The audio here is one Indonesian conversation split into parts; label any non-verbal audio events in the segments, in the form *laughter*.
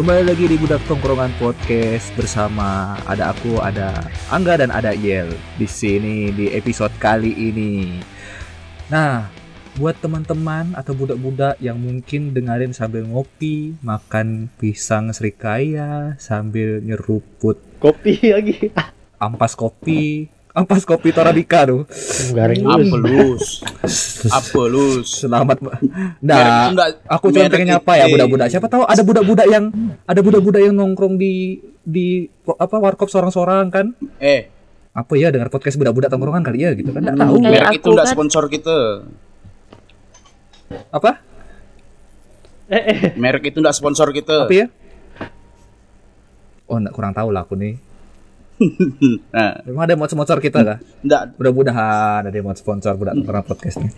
Kembali lagi di Budak Tongkrongan Podcast bersama ada aku, ada Angga dan ada Yel di sini di episode kali ini. Nah, buat teman-teman atau budak-budak yang mungkin dengerin sambil ngopi, makan pisang serikaya sambil nyeruput kopi lagi ampas kopi, ampas kopi Torabika tuh. garing Apelus. Apelus. *laughs* Selamat. Nah, aku cuma pengen nyapa ya budak-budak. Siapa tahu ada budak-budak yang ada budak-budak yang nongkrong di di apa warkop seorang-seorang kan? Eh, Apa ya dengar podcast budak-budak tongkrongan kali ya gitu kan? Enggak tahu. Merek aku itu enggak kan. sponsor kita. Apa? eh eh Merek itu enggak sponsor kita. Apa ya? Oh, enggak kurang tahu lah aku nih. *laughs* Nah, Memang ada mau sponsor kita kah? enggak Mudah-mudahan ada yang mau sponsor budak *laughs* tongkrongan podcast nih.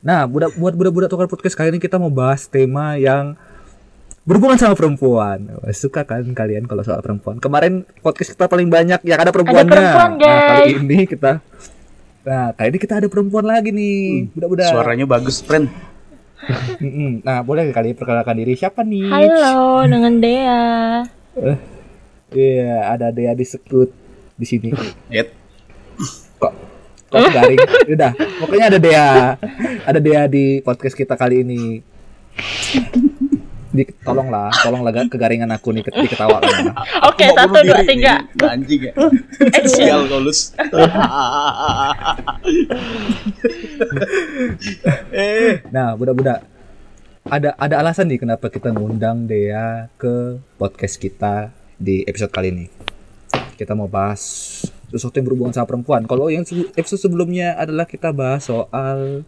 nah, budak buat budak-budak tongkrongan podcast kali ini kita mau bahas tema yang berhubungan sama perempuan. Suka kan kalian kalau soal perempuan? Kemarin podcast kita paling banyak yang ada perempuannya. perempuan, Nah, kali guys. ini kita Nah, kali ini kita ada perempuan lagi nih, budak-budak. suaranya bagus, friend. Nah, boleh kali perkenalkan diri siapa nih? Halo, dengan Dea. Iya, ada Dea disekut di sini. Yet. Kok kok garing? *laughs* Udah, pokoknya ada Dea. Ada Dea di podcast kita kali ini. Di, tolonglah, tolonglah ga- kegaringan aku nih ket- diketawakan. Oke, Mau satu, dua, tiga. nih. Anjing ya. Sial kau, Lus. eh, *laughs* Nah, budak-budak, ada ada alasan nih kenapa kita ngundang Dea ke podcast kita di episode kali ini. Kita mau bahas sesuatu yang berhubungan sama perempuan. Kalau yang episode sebelumnya adalah kita bahas soal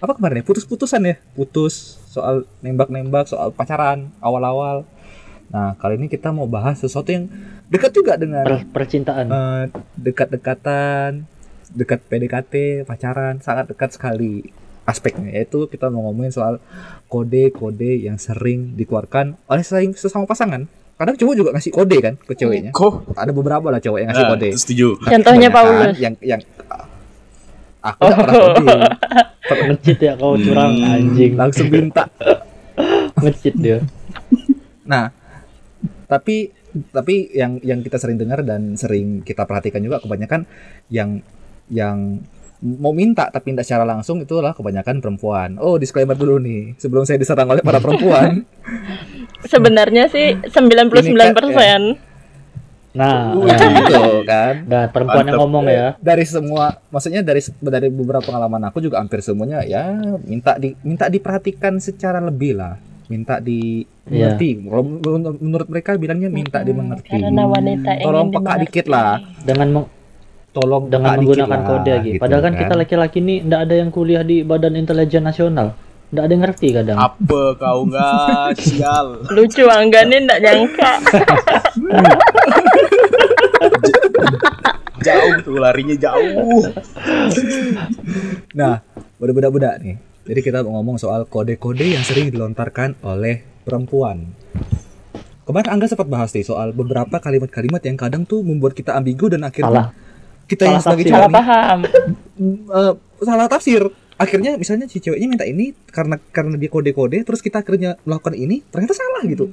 apa kemarin ya? Putus-putusan ya, putus soal nembak-nembak, soal pacaran awal-awal. Nah, kali ini kita mau bahas sesuatu yang dekat juga dengan per- percintaan eh, dekat-dekatan, dekat PDKT, pacaran, sangat dekat sekali aspeknya. Yaitu kita mau ngomongin soal kode-kode yang sering dikeluarkan oleh sesama pasangan. Kadang cowok juga ngasih kode kan ke ceweknya. kok Ada beberapa lah cowok yang ngasih Nah, kode. setuju. *laughs* Contohnya Paulus. Yang yang aku nggak pernah *laughs* kode, ngecit ya kau curang Hmm. anjing langsung minta. *laughs* ngecit dia Nah, tapi tapi yang yang kita sering dengar dan sering kita perhatikan juga kebanyakan yang yang mau minta tapi tidak secara langsung itulah kebanyakan perempuan. Oh, disclaimer dulu nih sebelum saya diserang oleh para perempuan. *laughs* Sebenarnya sih 99%. nah ya, nah, gitu kan. dan perempuan yang Mantap. ngomong ya Dari semua maksudnya dari dari beberapa pengalaman aku juga hampir semuanya ya minta di minta diperhatikan secara lebih lah. Minta dimengerti. Kalau menurut- menurut mereka bilangnya minta dimengerti. Karena wanita ingin Tolong peka dimengerti. dikit lah. dengan meng- Tolong dengan menggunakan lah, kode lagi gitu padahal kan kan. kita laki-laki nih ndak ada yang kuliah di Badan Intelijen Nasional ndak ada yang ngerti kadang Apa kau enggak *laughs* sial? Lucu Angga nih enggak nyangka. *laughs* Jauh tuh larinya jauh. Nah, budak-budak nih. Jadi kita mau ngomong soal kode-kode yang sering dilontarkan oleh perempuan. Kemarin Angga sempat bahas nih soal beberapa kalimat-kalimat yang kadang tuh membuat kita ambigu dan akhirnya salah kita yang salah sebagai tafsir. cewek Salah paham. eh, salah tafsir. Akhirnya misalnya si ceweknya minta ini karena karena dia kode-kode terus kita akhirnya melakukan ini ternyata salah gitu.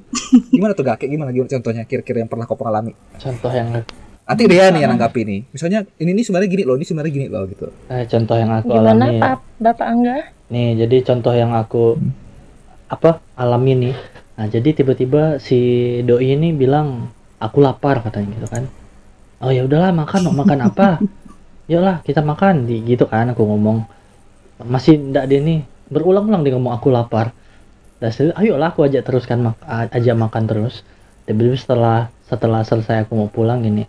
Gimana tuh Gak? Kayak gimana gimana contohnya kira-kira yang pernah kau alami? contoh yang Nanti dia nih yang nanggapi nih. Misalnya ini nih sebenarnya gini loh, ini sebenarnya gini loh gitu. eh, contoh yang aku Gimana alami Pak Bapak Angga? Nih, jadi contoh yang aku apa alami nih. Nah, jadi tiba-tiba si doi ini bilang aku lapar katanya gitu kan. Oh ya udahlah makan, mau makan apa? *laughs* Yaudah kita makan di gitu kan aku ngomong. Masih ndak dia nih berulang-ulang dia ngomong aku lapar. Dan ayolah aku ajak teruskan mak a- ajak makan terus. Tiba-tiba setelah setelah selesai aku mau pulang gini.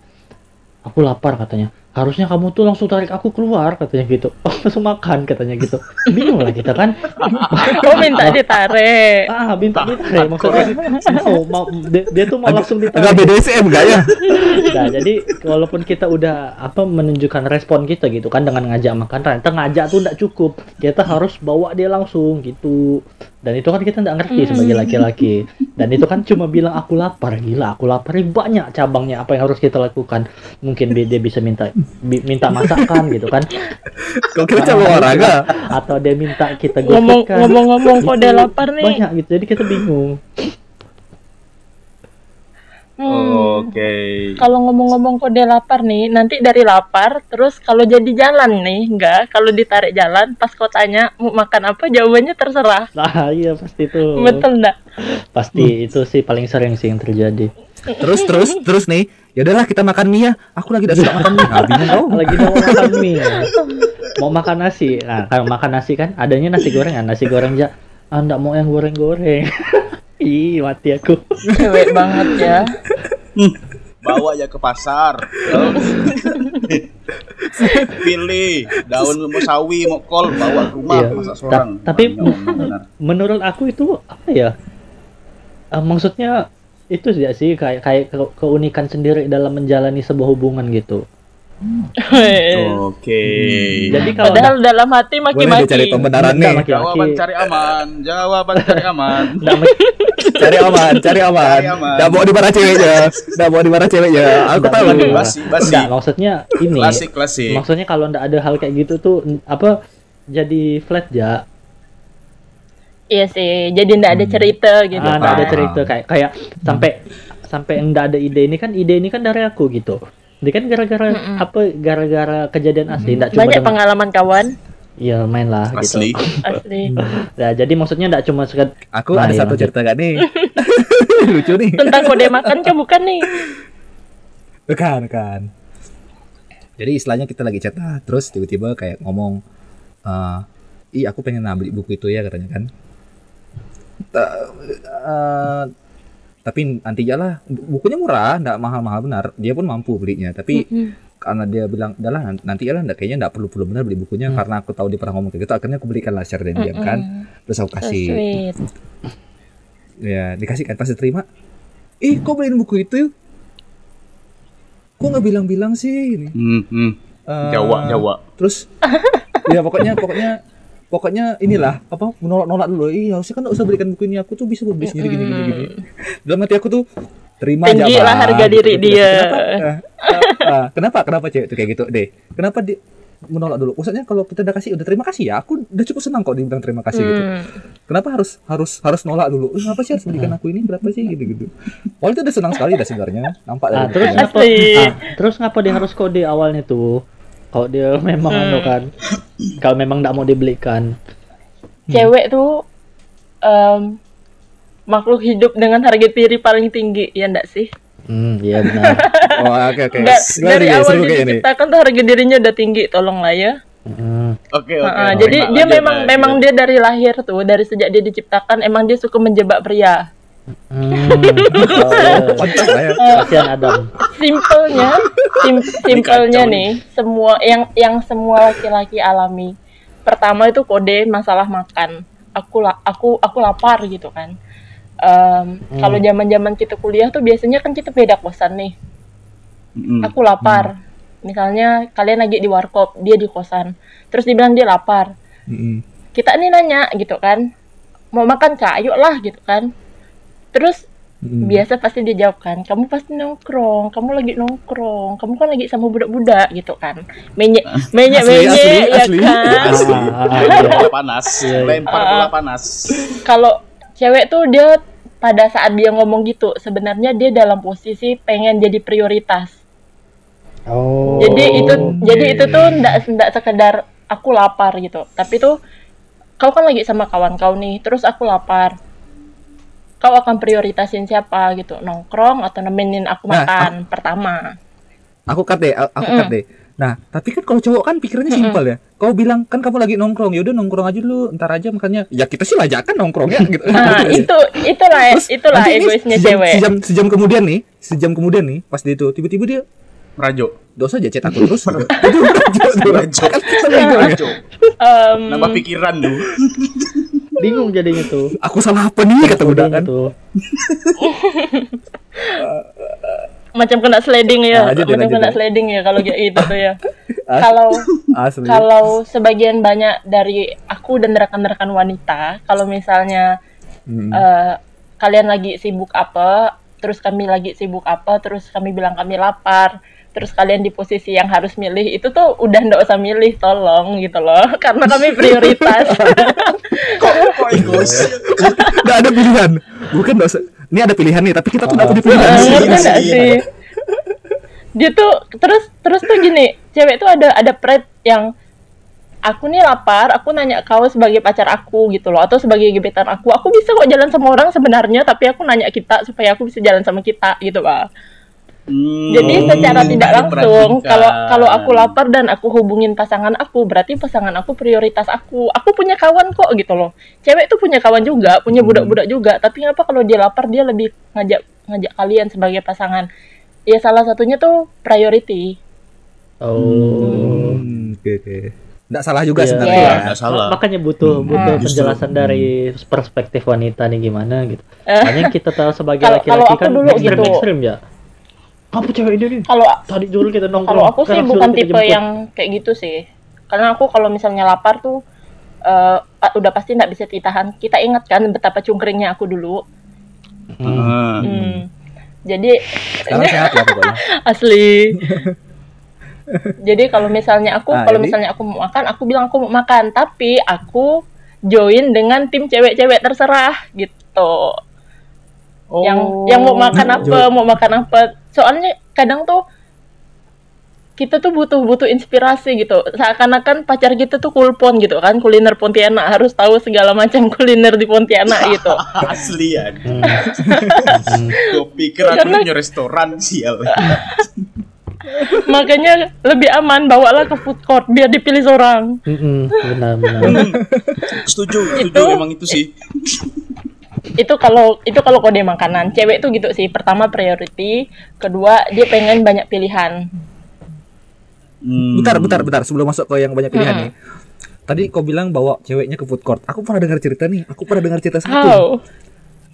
Aku lapar katanya. Harusnya kamu tuh langsung tarik aku keluar katanya gitu. *laughs* Oh, langsung makan katanya gitu. Bingung lah kita kan. *laughs* Oh minta ditarik. ah minta ditarik maksudnya mau, mau dia, dia tuh mau langsung Enggak ditarik BDSM enggak ya? *laughs* nah jadi walaupun kita udah apa menunjukkan respon kita gitu kan dengan ngajak makan ternyata ngajak tuh nggak cukup kita harus bawa dia langsung gitu dan itu kan kita nggak ngerti sebagai laki-laki dan itu kan cuma bilang aku lapar gila aku lapar Ini banyak cabangnya apa yang harus kita lakukan mungkin dia bisa minta minta masakan gitu kan *laughs* Kau kira cabang olahraga? atau dia minta kita Ngomong ngomong-ngomong Gitu. kode lapar nih. banyak gitu jadi kita bingung Hmm. Oke. Kalau ngomong-ngomong kode lapar nih, nanti dari lapar, terus kalau jadi jalan nih, enggak, kalau ditarik jalan, pas kau tanya mau makan apa, jawabannya terserah. Nah, iya pasti tuh. Betul enggak? Pasti itu sih paling sering sih yang terjadi. Terus terus terus nih. Ya udahlah kita makan mie ya. Aku lagi tidak suka makan mie. Nah, bingung kau. *laughs* Lagi mau makan mie. ya. Mau makan nasi. Nah, kalau makan nasi kan adanya nasi goreng, ah, nasi goreng aja. Ah, enggak mau yang goreng-goreng. *laughs* Ih, mati aku. Cewek banget ya. Bawa ya ke pasar. Pilih daun mau sawi, mau kol, bawa ke rumah, Iya. masak seorang. Ta- tapi menurut aku itu apa ya? Eh, maksudnya itu sih sih kayak kayak ke- keunikan sendiri dalam menjalani sebuah hubungan gitu. *laughs* Oke. Jadi kalau Padahal dalam hati Boleh maki-maki. dicari pembenaran nih. Enggak, Jawaban laki-laki. cari aman, jawaban cari aman. *laughs* Cari aman, cari aman. Cari aman. Nggak mau di mana ceweknya. Nggak mau di mana ceweknya. Aku tahu. Basi, basi. Enggak, maksudnya ini. Klasik, klasik. Maksudnya kalau ndak ada hal kayak gitu tuh apa jadi flat ya? Iya sih, jadi ndak ada cerita gitu. ah, ada cerita kayak kayak sampai sampai ndak ada ide ini kan ide ini kan dari aku gitu. Ini kan gara-gara Mm-mm. apa gara-gara kejadian asli ndak cuma Banyak dengan pengalaman kawan, ya main lah Asli. gitu. asli. *laughs* Nah, jadi maksudnya ndak cuma sekad Aku Nah, ada iya, satu lanjut. cerita gak nih? *laughs* *laughs* Lucu nih. Tentang kode makan kan bukan nih? Bukan, bukan. Jadi istilahnya kita lagi chat lah, terus tiba-tiba kayak ngomong, eh ih aku pengen beli buku itu ya katanya kan. Eh, tapi nanti lah, Bu- bukunya murah, nggak mahal-mahal benar. Dia pun mampu belinya, tapi karena dia bilang, udah lah nanti lah, nggak- kayaknya nggak perlu perlu benar beli bukunya karena aku tahu dia pernah ngomong kayak gitu. Akhirnya aku belikan lah share dan diam kan. Terus aku So kasih, sweet. ya dikasih kan pas diterima. Ih, kok beliin buku itu? Kok nggak bilang-bilang sih ini? Hmm, hmm. Eh, Jawa, Jawa. Terus ya pokoknya pokoknya pokoknya inilah apa nolak-nolak dulu. Iya, harusnya kan nggak usah belikan buku ini. Aku tuh bisa beli sendiri gini gini gini. Dalam hati aku tuh terima aja. Tinggi lah Bang. harga diri Gitu, dia. Kenapa? Eh, kenapa? Kenapa cewek itu kayak gitu deh? Kenapa dia menolak dulu? Maksudnya kalau kita udah kasih udah terima kasih ya. Aku udah cukup senang kok dibilang terima kasih gitu. Hmm. Kenapa harus harus harus nolak dulu? Eh, Kenapa sih harus belikan aku ini berapa sih gitu gitu. Itu udah senang sekali dah sebenarnya. Nampak Ah, dari terus ngapa? Ah, terus ngapa dia harus kode awalnya tuh? Kalau dia *laughs* memang anu kan, kalau memang nggak mau dibelikan. Cewek tuh em, makhluk hidup dengan harga diri paling tinggi, ya enggak sih? Hmm, iya benar. *laughs* Oh oke oke. Dari awal dia diciptakan tuh harga dirinya udah tinggi, tolong lah ya. Hmm. Oke, oke. Jadi dia memang memang dia dari lahir tuh, dari sejak dia diciptakan emang dia suka menjebak pria. Hmm. Oh, lah ya. kasihan Adam. Simpelnya, sim- simpelnya nih, semua yang yang semua laki-laki alami. Pertama itu kode masalah makan. Aku la, aku aku lapar gitu kan. Em, Kalau zaman-zaman kita kuliah tuh biasanya kan kita beda kosan nih. Mm-mm. Aku lapar. Misalnya kalian lagi di warkop, dia di kosan. Terus dibilang dia lapar. Mm-mm. Kita nih nanya gitu kan. Mau makan kak? Ayo lah gitu kan. Terus Mm-mm. biasa pasti dia jawab kan kamu pasti nongkrong kamu lagi nongkrong kamu kan lagi sama budak-budak gitu kan menye menye Asli, menye asli, ya asli. kan Asli. Ah, ah, Lempar iya. bola panas. Lempar Ah. bola panas. kalau cewek tuh dia pada saat dia ngomong gitu sebenarnya dia dalam posisi pengen jadi prioritas Oh. jadi itu oke. jadi itu tuh ndak ndak sekedar aku lapar gitu tapi tuh kau kan lagi sama kawan kau nih terus aku lapar kau akan prioritasin siapa gitu nongkrong atau nemenin aku Nah, makan pertama aku cut deh aku Mm-mm. cut deh nah tapi kan kalau cowok kan pikirannya simpel ya kau bilang kan kamu lagi nongkrong ya udah nongkrong aja dulu ntar aja makannya ya kita sih lajakan nongkrong ya gitu Nah, itu itulah Terus itulah egoisnya sejam, cewek. sejam sejam kemudian nih sejam kemudian nih pas dia itu tiba-tiba dia Merajuk. dosa aja chat aku terus *laughs* itu tuh. Berajuk. Kan ya. Merajuk. Em, Nambah pikiran lu. Bingung jadinya tuh. aku salah apa nih kata budak Kodenya kan tuh. *laughs* macam kena sliding ya, Nah, deh, macam kena deh. sliding ya kalau kayak gitu tuh ya. *laughs* Kalau kalau sebagian banyak dari aku dan rekan-rekan wanita, kalau misalnya Mm. eh, kalian lagi sibuk apa, terus kami lagi sibuk apa, terus kami bilang kami lapar, terus kalian di posisi yang harus milih, itu tuh udah ndak usah milih, tolong gitu loh, *laughs* karena kami prioritas. *laughs* Kok kok egois? nggak ada pilihan bukan dosa ini ada pilihan nih tapi kita tuh nggak punya pilihan iya. sih? Dia tuh terus terus tuh gini, cewek tuh ada ada pride yang aku nih lapar, aku nanya kau sebagai pacar aku gitu loh, atau sebagai gebetan aku, aku bisa kok jalan sama orang sebenarnya, tapi aku nanya kita supaya aku bisa jalan sama kita gitu pak. Hmm, Jadi secara tidak langsung, kalau kalau aku lapar dan aku hubungin pasangan aku, berarti pasangan aku prioritas aku. Aku punya kawan kok gitu loh. Cewek tuh punya kawan juga, punya budak-budak juga. Tapi ngapa kalau dia lapar dia lebih ngajak ngajak kalian sebagai pasangan? Ya salah satunya tuh priority. Oh. Hmm, oke oke nggak salah juga Iya. sebenarnya Iya. ya. Nggak salah. Makanya butuh Hmm. butuh Justru. penjelasan dari perspektif wanita nih gimana gitu. Eh. Hanya yang kita tahu sebagai laki-laki aku kan dulu ekstrim gitu. ekstrim ya. Kamu cewek ini nih. Kalau Tadi dulu kita nongkrong. kalau aku sih bukan tipe jemput. yang kayak gitu sih. Karena aku kalau misalnya lapar tuh eh, udah pasti nggak bisa ditahan. Kita ingat kan betapa cungkringnya aku dulu. Hmm. Ah. Hmm. Jadi sekarang sehat lah pokoknya *laughs* asli. *laughs* Jadi kalau misalnya aku Ah, kalau jadi- misalnya aku mau makan, aku bilang aku mau makan, tapi aku join dengan tim cewek-cewek terserah gitu. Yang yang mau makan apa, mau makan apa. Soalnya kadang tuh kita tuh butuh butuh inspirasi gitu. Seakan-akan pacar kita tuh kulpon gitu kan, kuliner Pontianak harus tahu segala macam *laughs* kuliner di Pontianak gitu. *laughs* Asli ya. Hmm. *laughs* Gue pikir aku Karena- punya restoran sial. Makanya lebih aman bawalah ke food court biar dipilih seorang. Mm-mm, benar benar. Setuju, setuju Itu- emang itu sih. Itu kalau itu kalau kode makanan. Cewek tuh gitu sih. Pertama priority kedua dia pengen banyak pilihan. Hmm. bentar bentar bentar. Sebelum masuk ke yang banyak pilihan Hmm. nih. Tadi kau bilang bawa ceweknya ke food court. Aku pernah dengar cerita nih. Aku pernah dengar cerita satu.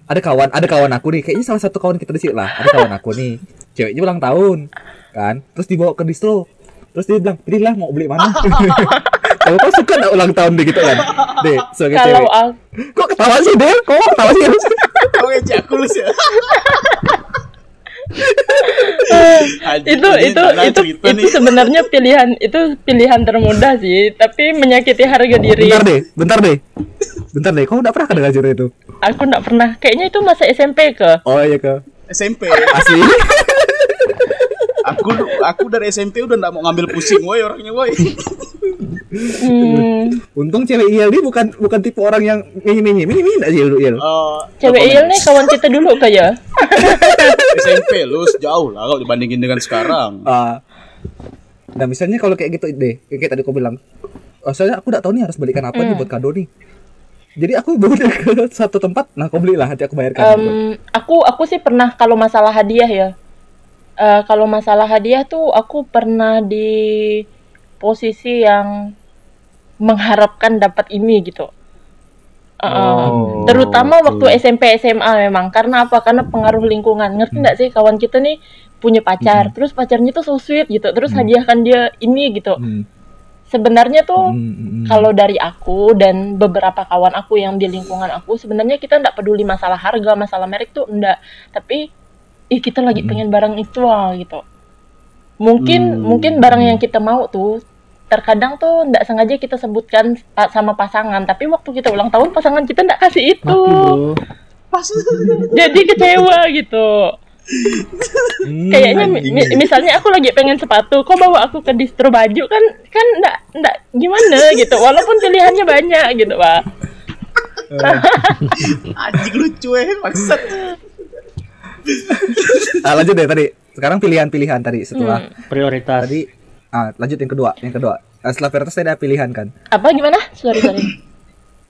Ada kawan ada kawan aku nih. Kayaknya salah satu kawan kita di sini lah. Ada kawan aku nih. Ceweknya ulang tahun kan? Terus dibawa ke distro. Terus dia bilang pilihlah mau beli mana *laughs* kalau kau suka nggak ulang tahun deh gitu kan. Deh sebagai kalau cewek aku kok ketawa sih deh kok ketawa sih? Kau ngejek aku lu sih. Itu ini itu itu itu nih. sebenarnya pilihan itu pilihan termudah sih tapi menyakiti harga diri. bentar deh bentar deh. Bentar deh kau nggak pernah dengar cerita itu? Aku nggak pernah kayaknya itu masa SMP ke? Oh iya ke? SMP. asli *laughs* Aku aku dari SMP udah nggak mau ngambil pusing woi orangnya woi. hmm, untung cewek iya ini bukan bukan tipe orang yang ini ini ini ini aja dulu iya Oh, cewek il nih kawan kita dulu kayak SMP lu jauh lah kalau dibandingin dengan sekarang. Ah. nah misalnya kalau kayak gitu deh kayak kayak tadi kau bilang oh, soalnya aku udah tahu nih harus belikan apa nih buat kado nih. Jadi aku bawa ke satu tempat nah kau belilah nanti aku bayarkan Em, aku aku sih pernah kalau masalah hadiah ya Eh, kalau masalah hadiah tuh aku pernah di posisi yang mengharapkan dapat ini gitu. Eh, Oh, terutama waktu SMP SMA memang. Karena apa? Karena pengaruh lingkungan. Ngerti nggak sih? Kawan kita nih punya pacar. Terus pacarnya tuh so sweet gitu. Terus hadiahkan dia ini gitu. Hmm, sebenarnya tuh hmm, hmm, hmm. kalau dari aku dan beberapa kawan aku yang di lingkungan aku sebenarnya kita nggak peduli masalah harga masalah merek tuh enggak tapi ih kita lagi pengen barang itu ah gitu. Mungkin Hmm. mungkin barang yang kita mau tuh terkadang tuh nggak sengaja kita sebutkan sama pasangan. Tapi waktu kita ulang tahun pasangan kita nggak kasih itu. Mati *laughs* jadi kecewa gitu. Hmm, kayaknya mi- misalnya aku lagi pengen sepatu kok bawa aku ke distro baju? Kan kan nggak nggak gimana gitu. Walaupun pilihannya banyak gitu pak. Anjing lucu eh maksud. *laughs* ah, lanjut deh tadi. Sekarang pilihan-pilihan tadi setelah Prioritas. tadi ah lanjut yang kedua yang kedua. Ah, setelah prioritas tadi ada pilihan kan? Apa gimana? Sorry sorry *laughs*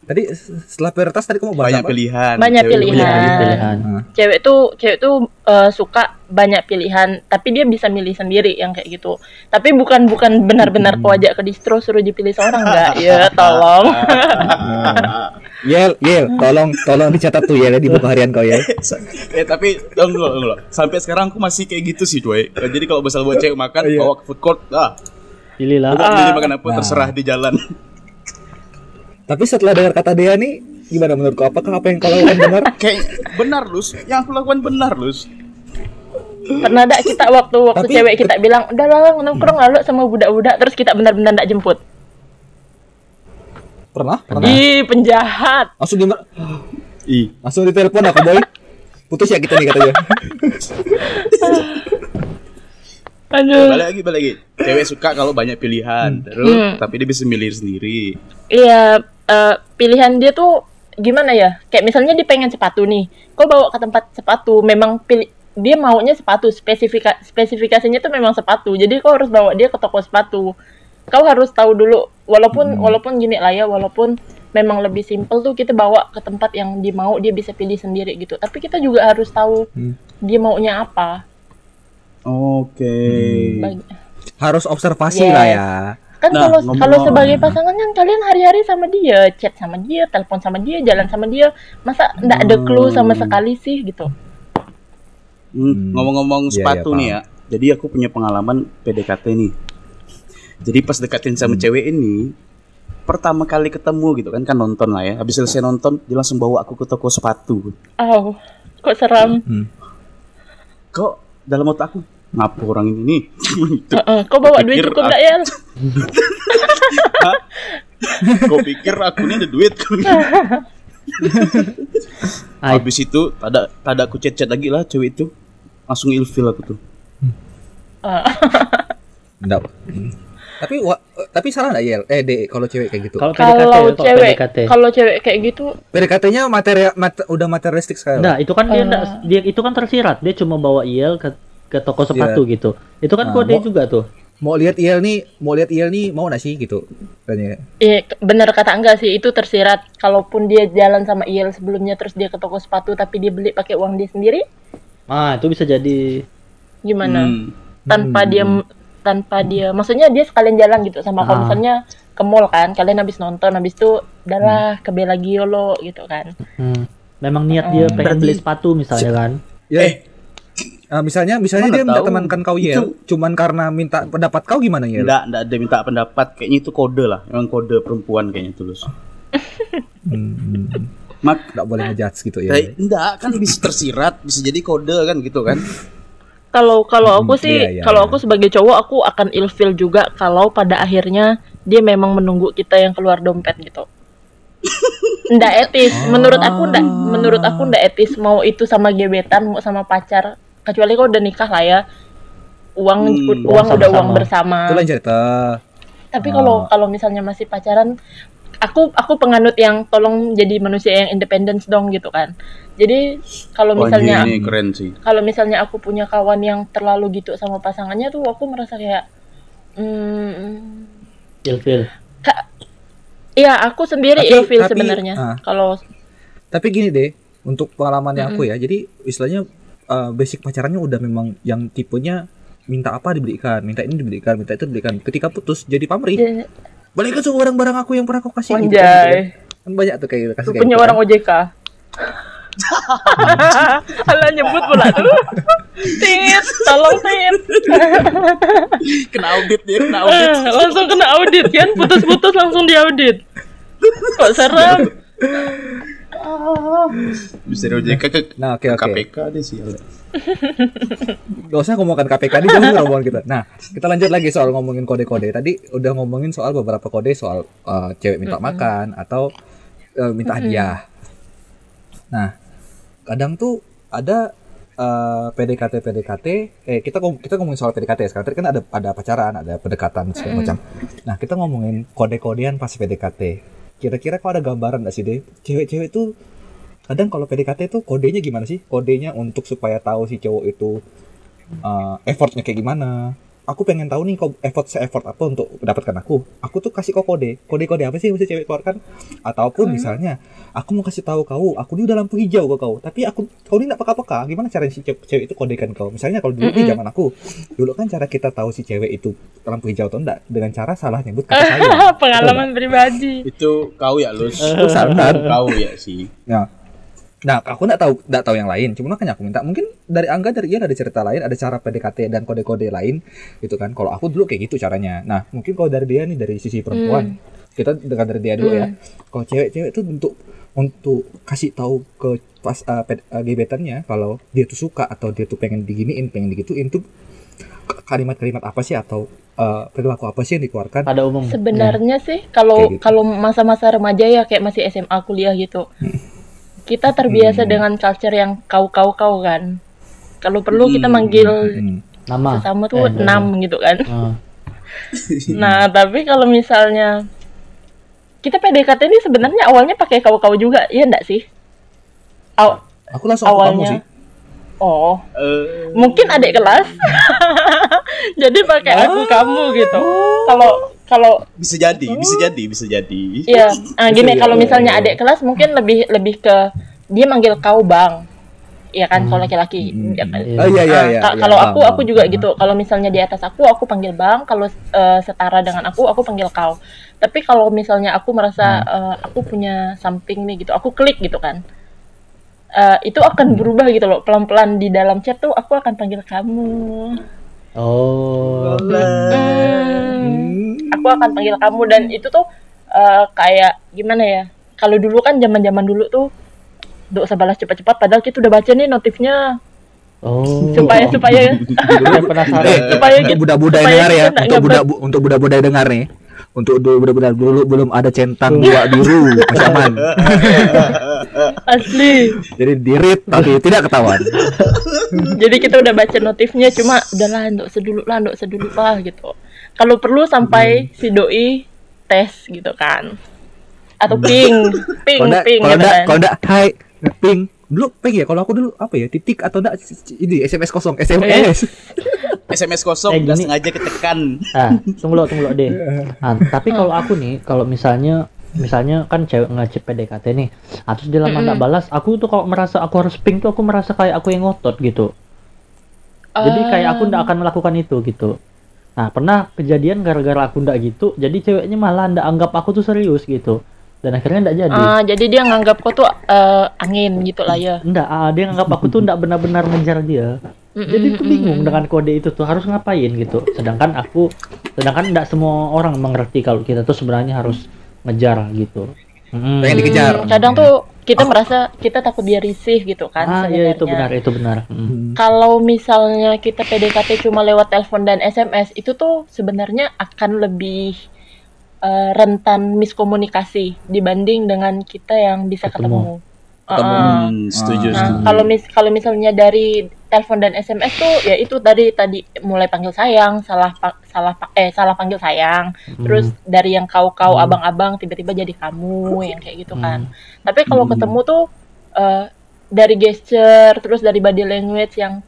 tadi setelah prioritas tadi kamu bahas Banyak apa? pilihan. Banyak Cewek pilihan. banyak Pilihan. Ah. cewek tuh cewek tuh eh, suka banyak pilihan tapi dia bisa milih sendiri yang kayak gitu tapi bukan bukan benar-benar kau ajak ke distro suruh dipilih seorang enggak *laughs* ya tolong *laughs* Yel, Yel, tolong, tolong dicatat tuh ya di buku harian kau ya. *laughs* eh tapi dong dulu. Sampai sekarang aku masih kayak gitu sih, Doi. Jadi kalau misal buat cewek makan, Iya. bawa ke food court, ah, Pilihlah. udah milih makan apa Nah. terserah di jalan. Tapi setelah dengar kata dia nih, gimana menurut kau? Apakah apa yang kau lakukan benar? *laughs* Kayak benar, Lus. Yang aku lakukan benar, Lus. pernah ada kita waktu waktu Tapi- cewek kita bilang udah lah nongkrong lalu sama budak-budak terus kita benar-benar nggak jemput Pernah? Pernah. ih penjahat Langsung di Ih, langsung ditelepon aku boy. Putus ya kita nih katanya. *laughs* Aduh. balik lagi balik lagi cewek suka kalau banyak pilihan terus Hmm. tapi dia bisa milih sendiri Iya, eh, pilihan dia tuh gimana ya? Kayak misalnya dia pengen sepatu nih, kau bawa ke tempat sepatu, memang pilih dia maunya sepatu, spesifika spesifikasinya tuh memang sepatu. Jadi kau harus bawa dia ke toko sepatu. Kau harus tahu dulu, walaupun walaupun gini lah ya, walaupun memang lebih simpel tuh kita bawa ke tempat yang dia mau, dia bisa pilih sendiri gitu. Tapi kita juga harus tahu Hmm. dia maunya apa. oke Bagi- Harus observasi Yes. lah ya. Kan Nah, kalau kalau sebagai pasangan kan kalian hari-hari sama dia, chat sama dia, telepon sama dia, jalan sama dia, masa ndak ada clue sama sekali sih gitu. Hmm, ngomong-ngomong Iya, sepatu iya, nih ya. jadi aku punya pengalaman PDKT nih. Jadi pas deketin sama cewek ini pertama kali ketemu gitu kan kan nonton lah ya. Habis selesai nonton dia langsung bawa aku ke toko sepatu. Oh, kok seram. Hmm. kok dalam otak aku ngapa orang ini nih *laughs* gitu. Heeh, kok bawa duit cukup aku- ndak ya? *laughs* Kau pikir aku ini ada duit *laughs* habis itu tada tada aku chat chat lagi lah cewek itu langsung ilfil aku tuh Enggak. Tapi wa- tapi salah enggak ya? Eh, De, kalau cewek kayak gitu. kalau PDKT, cewek, kalau cewek kayak gitu, PDKT-nya materi mat- udah materialistik sekali. Nah, itu kan dia nggak- dia itu kan tersirat. Dia cuma bawa IEL ke ke toko sepatu gitu. Itu kan Nah, kode mau- juga tuh. Mau lihat IEL nih, mau lihat IEL nih mau nggak sih gitu. Tanya. eh, bener kata enggak sih itu tersirat. Kalaupun dia jalan sama Il sebelumnya terus dia ke toko sepatu tapi dia beli pakai uang dia sendiri, Ah, itu bisa jadi gimana? Hmm. Tanpa Hmm. dia tanpa dia, maksudnya dia sekalian jalan gitu sama kalau Ah. misalnya ke mall kan, kalian habis nonton habis itu udahlah Hmm. ke Bella Giolo gitu kan. hmm, memang niat dia pengen beli sepatu misalnya kan. Ya, eh ah, misalnya misalnya Mana dia minta tahu. temankan kau IEL, cuman karena minta pendapat kau gimana IEL? enggak enggak ada minta pendapat. Kayaknya itu kode lah. Emang kode perempuan kayaknya tulus Hmm, mak. Enggak boleh ngejudge gitu ya. enggak kan bisa tersirat bisa jadi kode kan gitu kan. Kalau kalau aku Hmm, sih, iya, iya, kalau iya. aku sebagai cowok aku akan ilfil juga kalau pada akhirnya dia memang menunggu kita yang keluar dompet gitu. *laughs* ndak etis, menurut aku ndak menurut aku ndak etis mau itu sama gebetan mau sama pacar kecuali kau udah nikah lah ya. Uang Hmm, uang uang udah uang bersama. Itu lain cerita. Tapi kalau kalau misalnya masih pacaran, aku aku penganut yang tolong jadi manusia yang independen dong gitu kan. Jadi kalau misalnya ini keren sih kalau misalnya aku punya kawan yang terlalu gitu sama pasangannya tuh aku merasa kayak hmm, Ilfil. Iya, aku sendiri Tapi- ilfil sebenarnya. ah. Kalau Tapi gini deh, untuk pengalamannya aku ya, jadi istilahnya uh, basic pacarannya udah memang yang tipenya minta apa dibelikan, minta ini dibelikan, minta itu dibelikan. Ketika putus jadi pamrih. J- Balikin semua barang-barang aku yang pernah kau kasih. gitu kan, gitu Anjay. kan. Kan banyak tuh kayak kasih Tuh kayak punya gitu orang kan. OJK. *laughs* Alah nyebut pula tuh. Tit, tolong Tit. kena audit dia kena audit Eh, langsung kena audit kan, putus-putus langsung diaudit. Kok serem? *laughs* bisa dari OJK ke Nah, oke, ke oke. KPK deh sih Gak usah ngomongin KPK di jauh rombongan kita. Nah, kita lanjut lagi soal ngomongin kode-kode. Tadi udah ngomongin soal beberapa kode soal uh, cewek minta makan atau uh, minta hadiah. Nah, kadang tuh ada uh, PDKT PDKT. Eh kita kita ngomongin soal PDKT ya. Sekarang tadi kan ada ada pacaran, ada pendekatan segala macam. Nah, kita ngomongin kode-kodean pas PDKT. Kira-kira kau ada gambaran gak sih deh? Cewek-cewek tuh kadang kalau PDKT tuh kodenya gimana sih? Kodenya untuk supaya tahu si cowok itu uh, effortnya kayak gimana. Aku pengen tahu nih kok effort se effort apa untuk mendapatkan aku. Aku tuh kasih kau kode. Kode-kode apa sih yang mesti cewek keluarkan? Ataupun misalnya aku mau kasih tahu kau, aku ini udah lampu hijau ke kau, tapi aku kau ini nggak peka-peka. Gimana caranya si cewek, cewek itu kodekan kau? Misalnya kalau dulu di zaman aku, dulu kan cara kita tahu si cewek itu lampu hijau atau enggak dengan cara salah nyebut kata *laughs* sayang. Pengalaman pribadi. itu kau ya lus Misalkan, kau ya sih Nah, nah aku nggak tahu nggak tahu yang lain. Cuma makanya aku minta mungkin dari Angga dari Ian ada cerita lain, ada cara PDKT dan kode-kode lain gitu kan. Kalau aku dulu kayak gitu caranya. Nah, mungkin kalau dari dia nih dari sisi perempuan, kita dengar dari dia dulu ya. Kalau cewek-cewek itu untuk untuk kasih tahu ke pas uh, ped- uh, gebetannya kalau dia tuh suka atau dia tuh pengen diginiin, pengen digituin tuh kalimat-kalimat apa sih atau uh, perilaku apa sih yang dikeluarkan? Pada umum. Sebenarnya sih kalau gitu. kalau masa-masa remaja ya kayak masih SMA kuliah gitu. Kita terbiasa Hmm. dengan culture yang kau kau kau kan. Kalau perlu kita Hmm. manggil Hmm. Nama. sesama tuh Eh, enam gitu kan. Ah. *laughs* Nah, tapi kalau misalnya kita PDKT ini sebenarnya awalnya pakai kau-kau juga, iya enggak sih? Aw- Aku langsung aku kamu awalnya. sih. Oh, Eh, mungkin adik kelas. *laughs* Jadi pakai aku kamu gitu. Kalau kalau bisa jadi, bisa jadi, bisa jadi. iya, *laughs* ah, gini Iya, kalau iya, misalnya iya. adik kelas mungkin lebih lebih ke dia manggil kau bang. Iya kan kalau laki-laki. Hmm. Ya kan? Iya. Oh iya iya Ah, iya. ka- iya, kalau paham, aku aku juga gitu. Kalau misalnya di atas aku aku panggil bang, kalau eh, setara dengan aku aku panggil kau. Tapi kalau misalnya aku merasa Hmm. eh, aku punya something nih gitu, aku klik gitu kan. Eh, itu Hmm. akan berubah gitu loh. Pelan-pelan di dalam chat tuh aku akan panggil kamu. Oh. Hmm, aku akan panggil kamu dan itu tuh eh, kayak gimana ya? Kalau dulu kan zaman-zaman dulu tuh usah balas cepat-cepat padahal kita udah baca nih notifnya Oh. supaya supaya Saya penasaran. Supaya untuk kita- budak-budak supaya dengar ya, untuk budak untuk budak-budak dengar nih. Untuk dulu budak-budak dulu belum ada centang dua biru masih aman. asli. Jadi dirit tapi tidak ketahuan. Jadi kita udah baca notifnya cuma udahlah untuk sedulu lah, untuk sedulu lah gitu. Kalau perlu sampai si doi tes gitu kan. Atau ping, ping, ping kalau gitu enggak, kan. kalau enggak, hai, ping. Dulu ping ya, kalau aku dulu apa ya? Titik atau enggak ini SMS kosong, SMS. *laughs* SMS kosong Eh, nggak gini. sengaja ketekan. Ah, tunggu lo, tunggu lo deh. *laughs* Ah, tapi kalau aku nih, kalau misalnya misalnya kan cewek ngechat PDKT nih, ah, terus dia lama nggak balas, aku tuh kalau merasa aku harus ping tuh aku merasa kayak aku yang ngotot gitu. Jadi kayak aku nggak akan melakukan itu gitu. Nah, pernah kejadian gara-gara aku nggak gitu, jadi ceweknya malah nggak anggap aku tuh serius gitu. Dan akhirnya nggak jadi. Ah, jadi dia nganggap kau tuh eh, angin gitu lah ya. Nggak, ah, dia nganggap aku tuh nggak benar-benar ngejar dia. Jadi tuh bingung dengan kode itu tuh harus ngapain gitu. Sedangkan aku, sedangkan nggak semua orang mengerti kalau kita tuh sebenarnya harus ngejar gitu. Mm. Pengen dikejar. Hmm, kadang tuh kita merasa kita takut dia risih gitu kan Ah iya itu sebenarnya. benar itu benar. Mm. Hmm. Kalau misalnya kita PDKT cuma lewat telepon dan SMS itu tuh sebenarnya akan lebih eh, rentan miskomunikasi dibanding dengan kita yang bisa Ketemu. ketemu. Ketemu. Hmm, setuju, Ah. Nah, setuju. kalau mis kalau misalnya dari telepon dan SMS tuh ya itu tadi tadi mulai panggil sayang, salah pa- salah pa- eh salah panggil sayang, terus dari yang kau-kau Hmm. abang-abang tiba-tiba jadi kamu yang kayak gitu kan. Hmm. Tapi kalau Hmm. ketemu tuh eh, dari gesture terus dari body language yang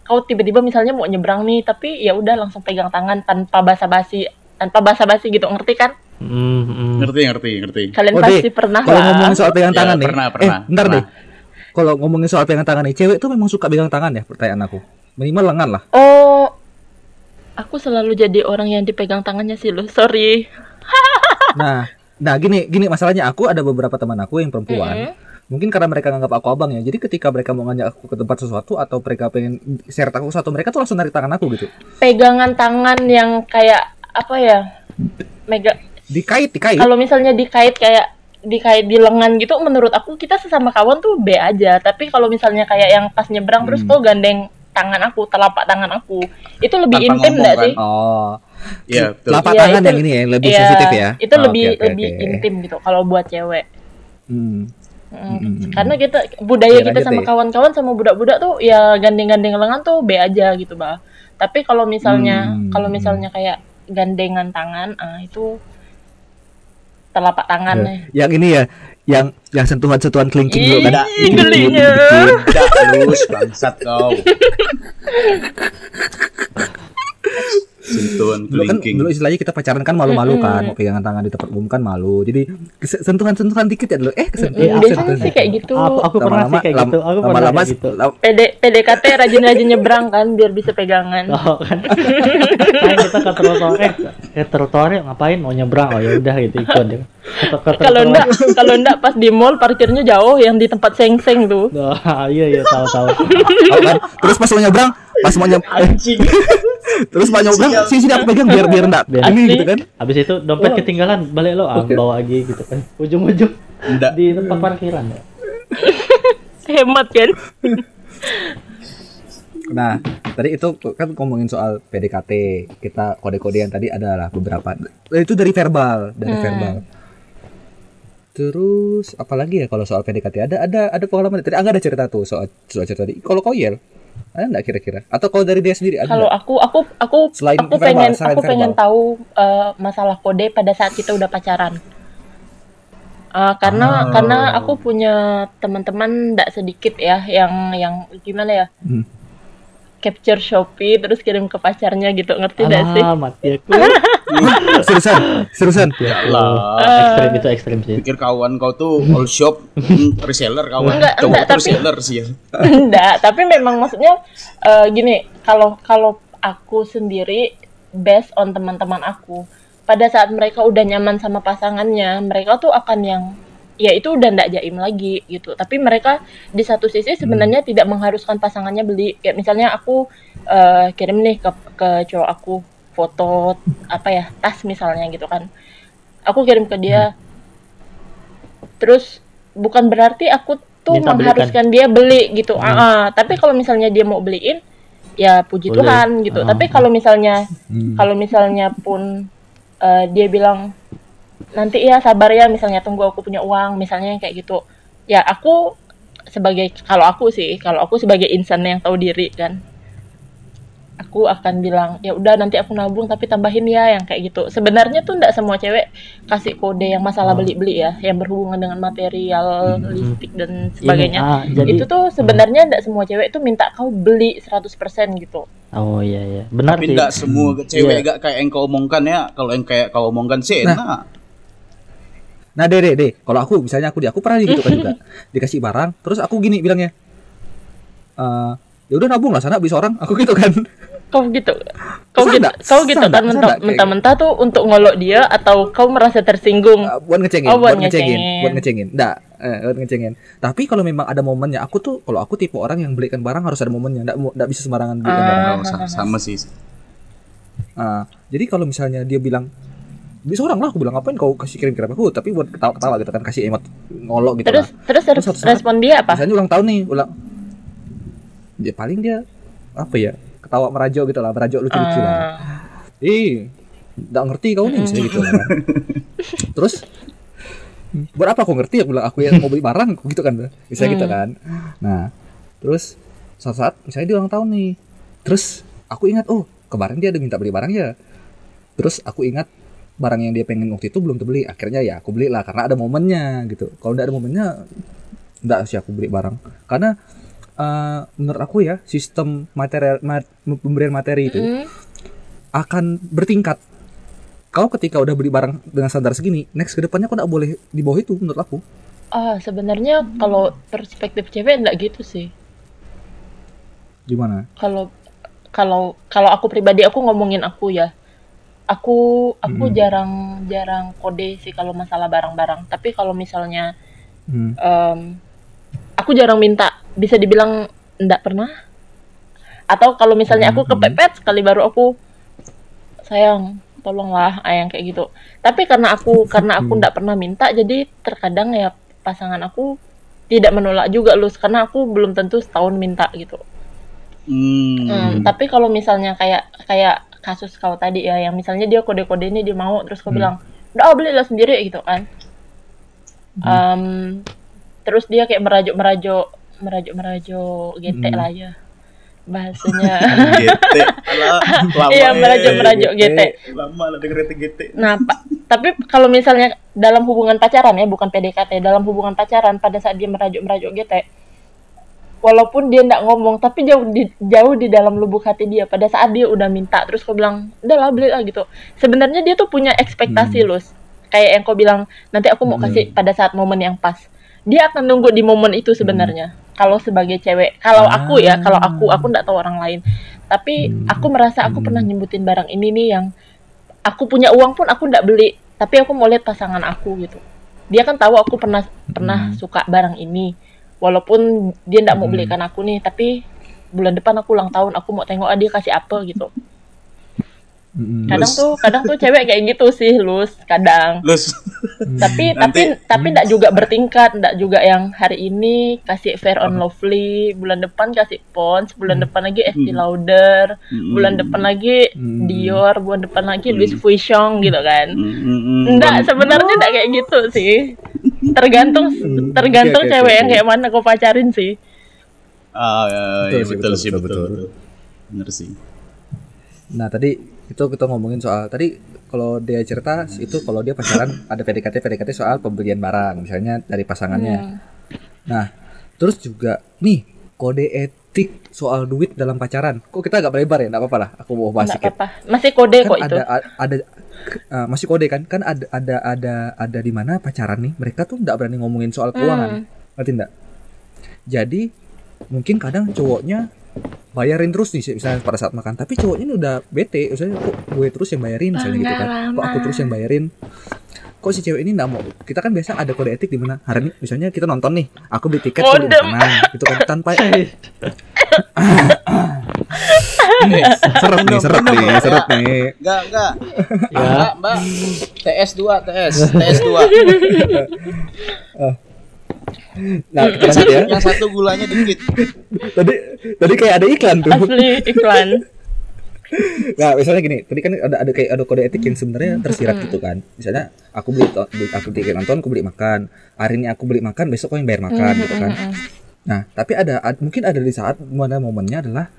kau tiba-tiba misalnya mau nyebrang nih tapi ya udah langsung pegang tangan tanpa basa-basi tanpa basa-basi gitu ngerti kan? Mm, mm. Ngerti, ngerti, ngerti. Kalian Oh, pasti Dek, pernah Kalau ngomongin soal pegang Ya, tangan nih. pernah, eh, pernah, bentar pernah. deh. Kalau ngomongin soal pegang tangan nih, cewek tuh memang suka pegang tangan ya pertanyaan aku. Minimal lengan lah. Oh, aku selalu jadi orang yang dipegang tangannya sih lo. Sorry. *laughs* Nah, nah gini gini masalahnya aku ada beberapa teman aku yang perempuan. Mm-mm. Mungkin karena mereka nganggap aku abang ya. Jadi ketika mereka mau ngajak aku ke tempat sesuatu atau mereka pengen share aku sesuatu, mereka tuh langsung narik tangan aku gitu. Pegangan tangan yang kayak apa ya? Mega. Dikait, dikait. Kalau misalnya dikait kayak dikait di lengan gitu, menurut aku kita sesama kawan tuh B aja. Tapi kalau misalnya kayak yang pas nyebrang terus Hmm. kok gandeng tangan aku, telapak tangan aku, itu lebih Tanpa intim nggak kan? sih? Oh, Iya, betul. telapak Iya, tangan itu- yang ini ya, lebih Iya, sensitif ya. Itu Oh, lebih oke, lebih oke. intim gitu kalau buat cewek. Hmm. Mm. Mm-mm. Karena kita budaya Iya, kita sama kawan-kawan sama budak-budak tuh ya gandeng-gandeng lengan tuh B aja gitu, Bah. Tapi kalau misalnya Hmm. kalau misalnya kayak gandengan tangan, ah itu telapak tangan nih. Yang ini ya, yang yang sentuhan-sentuhan kelingking dulu kan. Gelinya. tidak lus bangsat kau. *laughs* Sentuhan Dulu kan dulu istilahnya kita pacaran kan malu-malu kan, mau pegangan tangan di tempat umum kan malu. Jadi sentuhan-sentuhan dikit ya dulu. Eh, kesentuhan. Mm, biasanya sih kayak gitu. Aku, aku pernah sih kayak gitu. Aku pernah lama-lama kayak gitu. PD, PDKT rajin-rajin nyebrang kan biar bisa pegangan. *laughs* Oh kan. Kayak kita ke trotoar, eh ke trotoar ya, ngapain mau nyebrang? Oh ya udah gitu ikut deh. Ke Kalau enggak, kalau enggak pas di mall parkirnya jauh yang di tempat seng-seng tuh. *laughs* Oh, iya iya tahu tahu. Oh, kan? Terus pas mau nyebrang, pas mau nyebrang, Anjing. *laughs* terus mau nyebrang, sini sini aku pegang biar biar enggak Biar- ini gitu kan. Habis itu dompet ketinggalan, balik lo ah, bawa lagi gitu kan. Ujung-ujung di tempat parkiran ya. *laughs* Hemat kan? Nah, tadi itu kan ngomongin soal PDKT. Kita kode-kodean tadi adalah beberapa. Itu dari verbal, dari Hmm. verbal. Terus apalagi ya kalau soal PDKT ada ada ada pengalaman tadi Angga ada cerita tuh soal soal cerita tadi. Kalau kau Yel ada nggak kira-kira? Atau kalau dari dia sendiri ada Kalau nggak? aku aku aku Selain aku verbal, pengen selain aku pengen verbal. tahu eh, masalah kode pada saat kita udah pacaran. Eh, karena Oh. karena aku punya teman-teman tidak sedikit ya yang yang gimana ya Hmm. Capture Shopee terus kirim ke pacarnya gitu ngerti tidak sih? Ah, mati *laughs* aku. seriusan, seriusan. Ya Allah. ekstrim itu ekstrim sih. Pikir kawan kau tuh all shop hmm, reseller kawan. Enggak, Cowok enggak, tapi- reseller sih. ya. *laughs* Enggak, tapi memang maksudnya eh, gini, kalau kalau aku sendiri based on teman-teman aku, pada saat mereka udah nyaman sama pasangannya, mereka tuh akan yang ya itu udah ndak jaim lagi gitu. Tapi mereka di satu sisi sebenarnya tidak mengharuskan pasangannya beli. Kayak misalnya aku eh, kirim nih ke ke cowok aku foto apa ya tas misalnya gitu kan. Aku kirim ke dia. Terus bukan berarti aku tuh Minta belikan. mengharuskan dia beli gitu. Ah, ah. tapi kalau misalnya dia mau beliin ya puji Boleh. Tuhan gitu. Ah. Tapi kalau misalnya Hmm. kalau misalnya pun eh, dia bilang nanti ya sabar ya misalnya tunggu aku punya uang misalnya yang kayak gitu ya aku sebagai kalau aku sih kalau aku sebagai insan yang tahu diri kan aku akan bilang ya udah nanti aku nabung tapi tambahin ya yang kayak gitu sebenarnya tuh ndak semua cewek kasih kode yang masalah beli-beli ya yang berhubungan dengan material listrik dan sebagainya ah, jadi- itu tuh sebenarnya ndak semua cewek tuh minta kau beli 100% gitu Oh iya iya. Benar Tapi sih. enggak semua cewek Iya. enggak kayak yang kau omongkan ya. Kalau yang kayak kau omongkan sih enak. Nah, deh, deh, deh. Kalau aku, misalnya aku, dia, aku pernah gitu kan juga. *laughs* Dikasih barang, terus aku gini bilangnya, eh ya udah nabung lah sana beli seorang. Aku gitu kan. kau gitu kau gitu kau gitu kan mentah-mentah tuh untuk ngolok dia atau kau merasa tersinggung Eh, buat ngecengin, Oh, buat buat ngecengin, ngecengin. buat ngecengin. Nggak, eh, buat ngecengin. Tapi kalau memang ada momennya, aku tuh kalau aku tipe orang yang belikan barang harus ada momennya. Nggak, mau- nggak bisa sembarangan belikan Ah. barang. Sa- sama sih. Ah, jadi kalau misalnya dia bilang beli seorang lah, aku bilang ngapain kau kasih kirim-kirim aku, tapi buat ketawa-ketawa gitu kan, kasih emot ngolok gitu terus lah. terus Terus satu saat- respon dia apa? Misalnya ulang tahun nih, ulang dia paling dia apa ya ketawa merajuk gitu lah merajuk lucu-lucu lah. Ah, ih nggak ngerti kau nih misalnya gitu lah. Kan. *laughs* terus buat apa aku ngerti? Aku bilang aku yang mau beli barang aku *laughs* gitu kan misalnya gitu Hmm. kan. Nah terus suatu saat misalnya dia ulang tahun nih terus aku ingat oh kemarin dia ada minta beli barang ya. Terus aku ingat barang yang dia pengen waktu itu belum terbeli akhirnya ya aku beli lah karena ada momennya gitu kalau nggak ada momennya nggak sih aku beli barang karena eh, menurut aku ya sistem material ma- pemberian materi itu mm, akan bertingkat. Kau ketika udah beli barang dengan standar segini, next ke depannya kau nggak boleh di bawah itu menurut aku. ah sebenarnya kalau perspektif cewek enggak gitu sih Gimana? kalau kalau kalau aku pribadi aku ngomongin aku ya aku aku Hmm. jarang jarang kode sih kalau masalah barang-barang tapi kalau misalnya Hmm. em, aku jarang minta bisa dibilang enggak pernah atau kalau misalnya aku Hmm. kepepet sekali baru aku sayang tolonglah ah, yang kayak gitu tapi karena aku karena aku Hmm. enggak pernah minta jadi terkadang ya pasangan aku tidak menolak juga lus karena aku belum tentu setahun minta gitu Hmm. Hmm, tapi kalau misalnya kayak kayak kasus kau tadi ya, yang misalnya dia kode-kode ini dia mau terus kau Hmm. bilang, udah oh, belilah sendiri gitu kan. Em, terus dia kayak merajuk-merajuk, merajuk-merajuk getek Hmm. lah ya bahasanya. Gete. *laughs* Iya ya. merajuk-merajuk getek. Lama lah denger itu gete. Nah, pa- tapi kalau misalnya dalam hubungan pacaran ya, bukan PDKT, dalam hubungan pacaran pada saat dia merajuk-merajuk getek, walaupun dia nggak ngomong, tapi jauh di jauh di dalam lubuk hati dia. Pada saat dia udah minta, terus kau bilang, udah lah beli lah gitu. Sebenarnya dia tuh punya ekspektasi loh, kayak yang kau bilang, nanti aku mau Hmm. kasih pada saat momen yang pas. Dia akan nunggu di momen itu sebenarnya. Kalau sebagai cewek, kalau aku ya, kalau aku, aku nggak tahu orang lain. Tapi aku merasa aku pernah nyebutin barang ini nih yang aku punya uang pun aku nggak beli. Tapi aku mau lihat pasangan aku gitu. Dia kan tahu aku pernah pernah suka barang ini walaupun dia nggak mau Hmm. belikan aku nih tapi bulan depan aku ulang tahun aku mau tengok ah, dia kasih apa gitu Mm-mm. kadang Lus. tuh kadang tuh cewek kayak gitu sih lus kadang Lus. *laughs* tapi Nanti- tapi tapi nggak juga bertingkat nggak juga yang hari ini kasih fair on lovely bulan depan kasih pons bulan depan lagi Estee Lauder Hmm. bulan depan lagi Hmm. Dior bulan depan lagi Louis Vuitton gitu kan Hmm, hmm, hmm. Enggak, sebenarnya enggak kayak gitu sih. Tergantung Hmm, tergantung oke, oke, cewek oke. yang kayak mana kau pacarin sih Ah, ya, ya, Betul sih, betul, betul, sih, betul, betul, betul. betul. Bener sih. Nah tadi itu kita ngomongin soal tadi kalau dia cerita itu kalau dia pacaran ada PDKT PDKT soal pembelian barang misalnya dari pasangannya. Hmm. Nah terus juga nih kode etik soal duit dalam pacaran. Kok kita agak melebar ya? Nggak apa-apa lah. Aku mau bahas nggak sedikit. apa-apa masih kode Kan kok itu ada ada uh, masih kode kan? Kan ada ada ada ada di mana pacaran nih mereka tuh nggak berani ngomongin soal keuangan. Hmm. Ngerti nggak? Jadi mungkin kadang cowoknya bayarin terus nih misalnya pada saat makan tapi cowoknya ini udah bete misalnya kok gue terus yang bayarin misalnya gitu kan kok aku terus yang bayarin kok si cewek ini nggak mau kita kan biasa ada kode etik di mana hari ini misalnya kita nonton nih aku beli tiket Kode. makanan gitu kan tanpa *laughs* *laughs* seret nih *laughs* seret nih seret nih Enggak, enggak. ya Mbak, Mbak. TS 2, TS, TS 2. nah kita lanjut ya Yang satu gulanya dikit. tadi tadi kayak ada iklan tuh asli iklan *laughs* Nah, misalnya gini, tadi kan ada ada kayak ada kode etik yang sebenarnya tersirat gitu kan. Misalnya aku beli, beli aku tiket nonton, aku beli makan. Hari ini aku beli makan, besok kau yang bayar makan gitu kan. Nah, tapi ada ad- mungkin ada di saat mana momennya adalah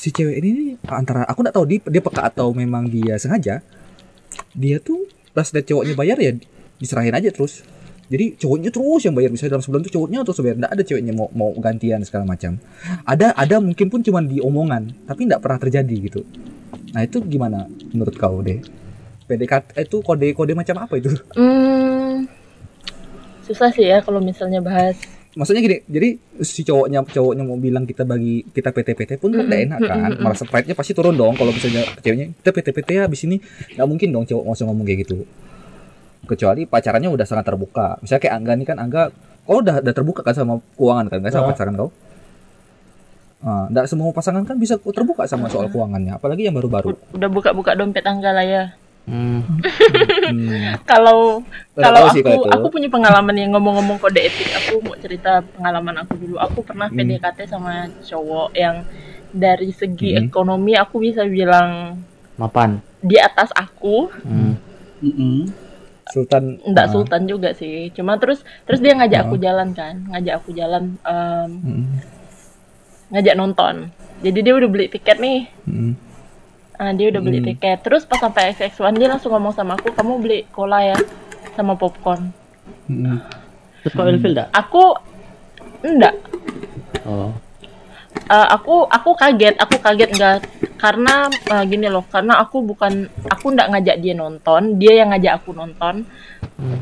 si cewek ini antara aku nggak tahu dia dia peka atau memang dia sengaja. Dia tuh pas lihat cowoknya bayar ya diserahin aja terus. Jadi cowoknya terus yang bayar misalnya dalam sebulan tuh cowoknya terus bayar nggak ada ceweknya mau mau gantian segala macam. Ada ada mungkin pun cuma di omongan tapi nggak pernah terjadi gitu. Nah itu gimana menurut kau deh? PDKT itu kode-kode macam apa itu? Hmm, susah sih ya kalau misalnya bahas Maksudnya gini, jadi si cowoknya cowoknya mau bilang kita bagi kita PT-PT pun kan nggak enak kan, malah pride-nya pasti turun dong kalau misalnya ceweknya kita PT-PT ya habis ini nggak mungkin dong cowok langsung ngomong kayak gitu. Kecuali pacarannya udah sangat terbuka. Misalnya kayak Angga nih kan Angga, kau udah udah terbuka kan sama keuangan kan, nggak sama pacaran kau? Ah, nggak semua pasangan kan bisa terbuka sama soal keuangannya, apalagi yang baru-baru. udah buka-buka dompet tangga lah ya hmm. Hmm. kalau kalau aku itu. aku punya pengalaman yang ngomong-ngomong kode etik aku mau cerita pengalaman aku dulu aku pernah Hmm. PDKT sama cowok yang dari segi Hmm. ekonomi aku bisa bilang mapan di atas aku hmm. Mm-mm. Sultan nggak ah, sultan juga sih cuma terus terus dia ngajak Ah. aku jalan kan ngajak aku jalan em, hmm, ngajak nonton jadi dia udah beli tiket nih hmm. Ah, dia udah beli Hmm. tiket. Terus pas sampai XX1 dia langsung ngomong sama aku kamu beli cola ya sama popcorn. Hmm. terus kau ilfil dak aku enggak oh. Eh, aku aku kaget aku kaget enggak karena eh, gini loh karena aku bukan aku enggak ngajak dia nonton dia yang ngajak aku nonton. Hmm.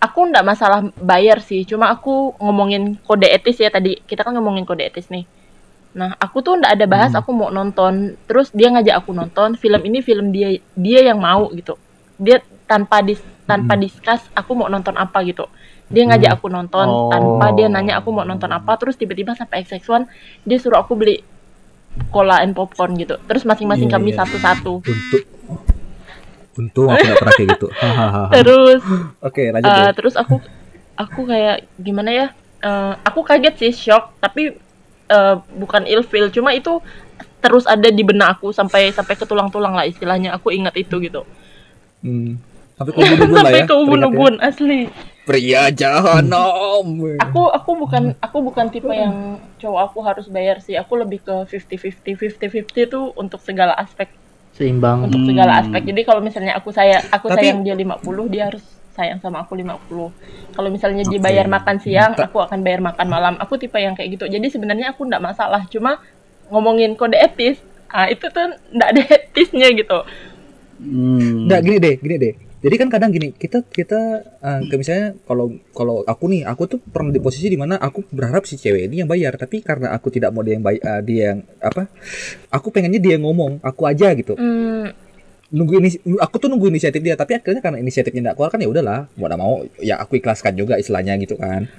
aku enggak masalah bayar sih cuma aku ngomongin kode etis ya tadi. Kita kan ngomongin kode etis nih nah aku tuh enggak ada bahas aku mau nonton. Terus dia ngajak aku nonton film ini film dia dia yang mau gitu. Dia tanpa dis tanpa discuss aku mau nonton apa gitu. Dia ngajak aku nonton Oh. tanpa dia nanya aku mau nonton apa terus tiba-tiba sampai XX1 dia suruh aku beli cola and popcorn gitu. Terus masing-masing Iya, kami iya. satu-satu. Untuk Untung aku gak pernah kayak gitu. *laughs* Terus Oke, lanjut eh, deh. terus aku aku kayak gimana ya Eh, aku kaget sih shock. Tapi eh, bukan ilfil cuma itu terus ada di benak aku sampai sampai ke tulang-tulang lah istilahnya aku ingat itu gitu Hmm. Sampai ke *laughs* ubun-ubun lah ya. ke ubun-ubun asli. Pria jahanam. aku aku bukan aku bukan tipe yang cowok aku harus bayar sih aku lebih ke 50-50 50-50 itu untuk segala aspek seimbang untuk Hmm. segala aspek jadi kalau misalnya aku saya aku Tapi- sayang dia 50 dia harus sayang sama aku 50 kalau misalnya dia bayar makan siang aku akan bayar makan malam. Aku tipe yang kayak gitu. Jadi sebenarnya aku ndak masalah. Cuma ngomongin kode etis ah itu tuh ndak ada *laughs* etisnya gitu. Hmm. Nggak gini deh, gini deh. Jadi kan kadang gini, kita kita eh, kayak misalnya kalau kalau aku nih, aku tuh pernah di posisi di mana aku berharap si cewek ini yang bayar, tapi karena aku tidak mau dia yang bayar, dia yang apa? Aku pengennya dia yang ngomong, aku aja gitu. hmm, Nunggu ini, aku tuh nunggu inisiatif dia, tapi akhirnya karena inisiatifnya tidak keluar kan ya udahlah, mau tidak mau ya aku ikhlaskan juga istilahnya gitu kan.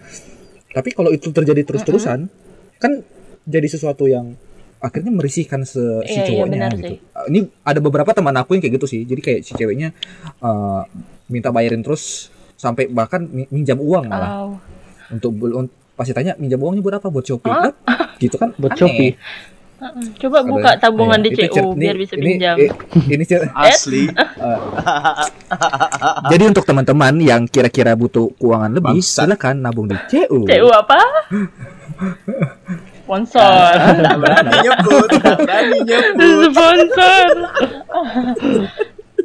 Tapi kalau itu terjadi terus-terusan, kan jadi sesuatu yang akhirnya merisihkan se, si Iya, iya, cowoknya benar gitu. sih. Uh, Ini ada beberapa teman aku yang kayak gitu sih. Jadi kayak si ceweknya uh, minta bayarin terus sampai bahkan mi- minjam uang malah oh. untuk pasti tanya minjam uangnya buat apa buat shopping Kan gitu kan buat. Shopee Coba buka Ada- tabungan iya, di itu CU cer- biar ini- bisa ini- pinjam i- ini cer- *laughs* Asli. uh, *laughs* *laughs* Jadi untuk teman-teman yang kira-kira butuh keuangan lebih, Bangsat. silakan nabung di CU. CU apa? Sponsor. Tak berani nyebut, tak berani nyebut. Sponsor.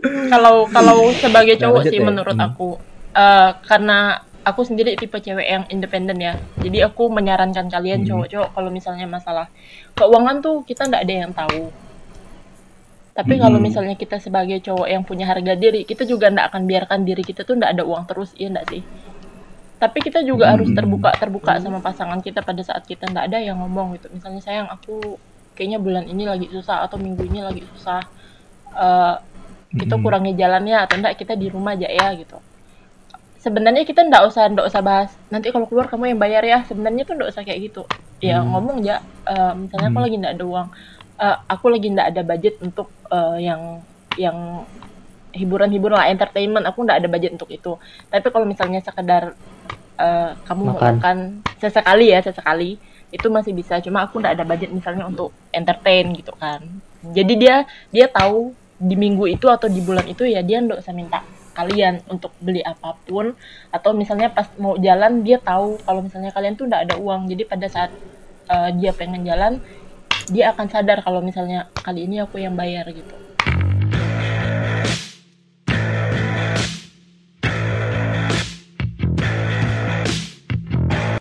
Kalau kalau sebagai Nah, cowok lanjut sih deh. menurut Hmm. aku eh, karena aku sendiri tipe cewek yang independen ya. Jadi aku menyarankan kalian Hmm. cowok-cowok kalau misalnya masalah keuangan tuh kita nggak ada yang tahu. Tapi kalau Hmm. misalnya kita sebagai cowok yang punya harga diri, kita juga nggak akan biarkan diri kita tuh nggak ada uang terus, iya nggak sih? Tapi kita juga harus Hmm. terbuka terbuka sama pasangan kita pada saat kita nggak ada yang ngomong gitu. Misalnya sayang aku kayaknya bulan ini lagi susah atau minggu ini lagi susah. Eh, kita kurangi jalannya atau enggak kita di rumah aja ya gitu. Sebenarnya kita nggak usah nggak usah bahas nanti kalau keluar kamu yang bayar ya. Sebenarnya tuh nggak usah kayak gitu. Ya Hmm. ngomong aja. eh, misalnya aku Hmm. lagi nggak ada uang, eh, aku lagi nggak ada budget untuk eh, yang yang hiburan-hiburan lah entertainment. Aku nggak ada budget untuk itu. Tapi kalau misalnya sekedar eh, kamu Makan. makan sesekali ya sesekali itu masih bisa. Cuma aku nggak ada budget misalnya untuk entertain gitu kan. Jadi dia dia tahu di minggu itu atau di bulan itu ya dia nggak usah minta kalian untuk beli apa pun atau misalnya pas mau jalan dia tahu kalau misalnya kalian tuh nggak ada uang. Jadi pada saat uh, dia pengen jalan dia akan sadar kalau misalnya kali ini aku yang bayar gitu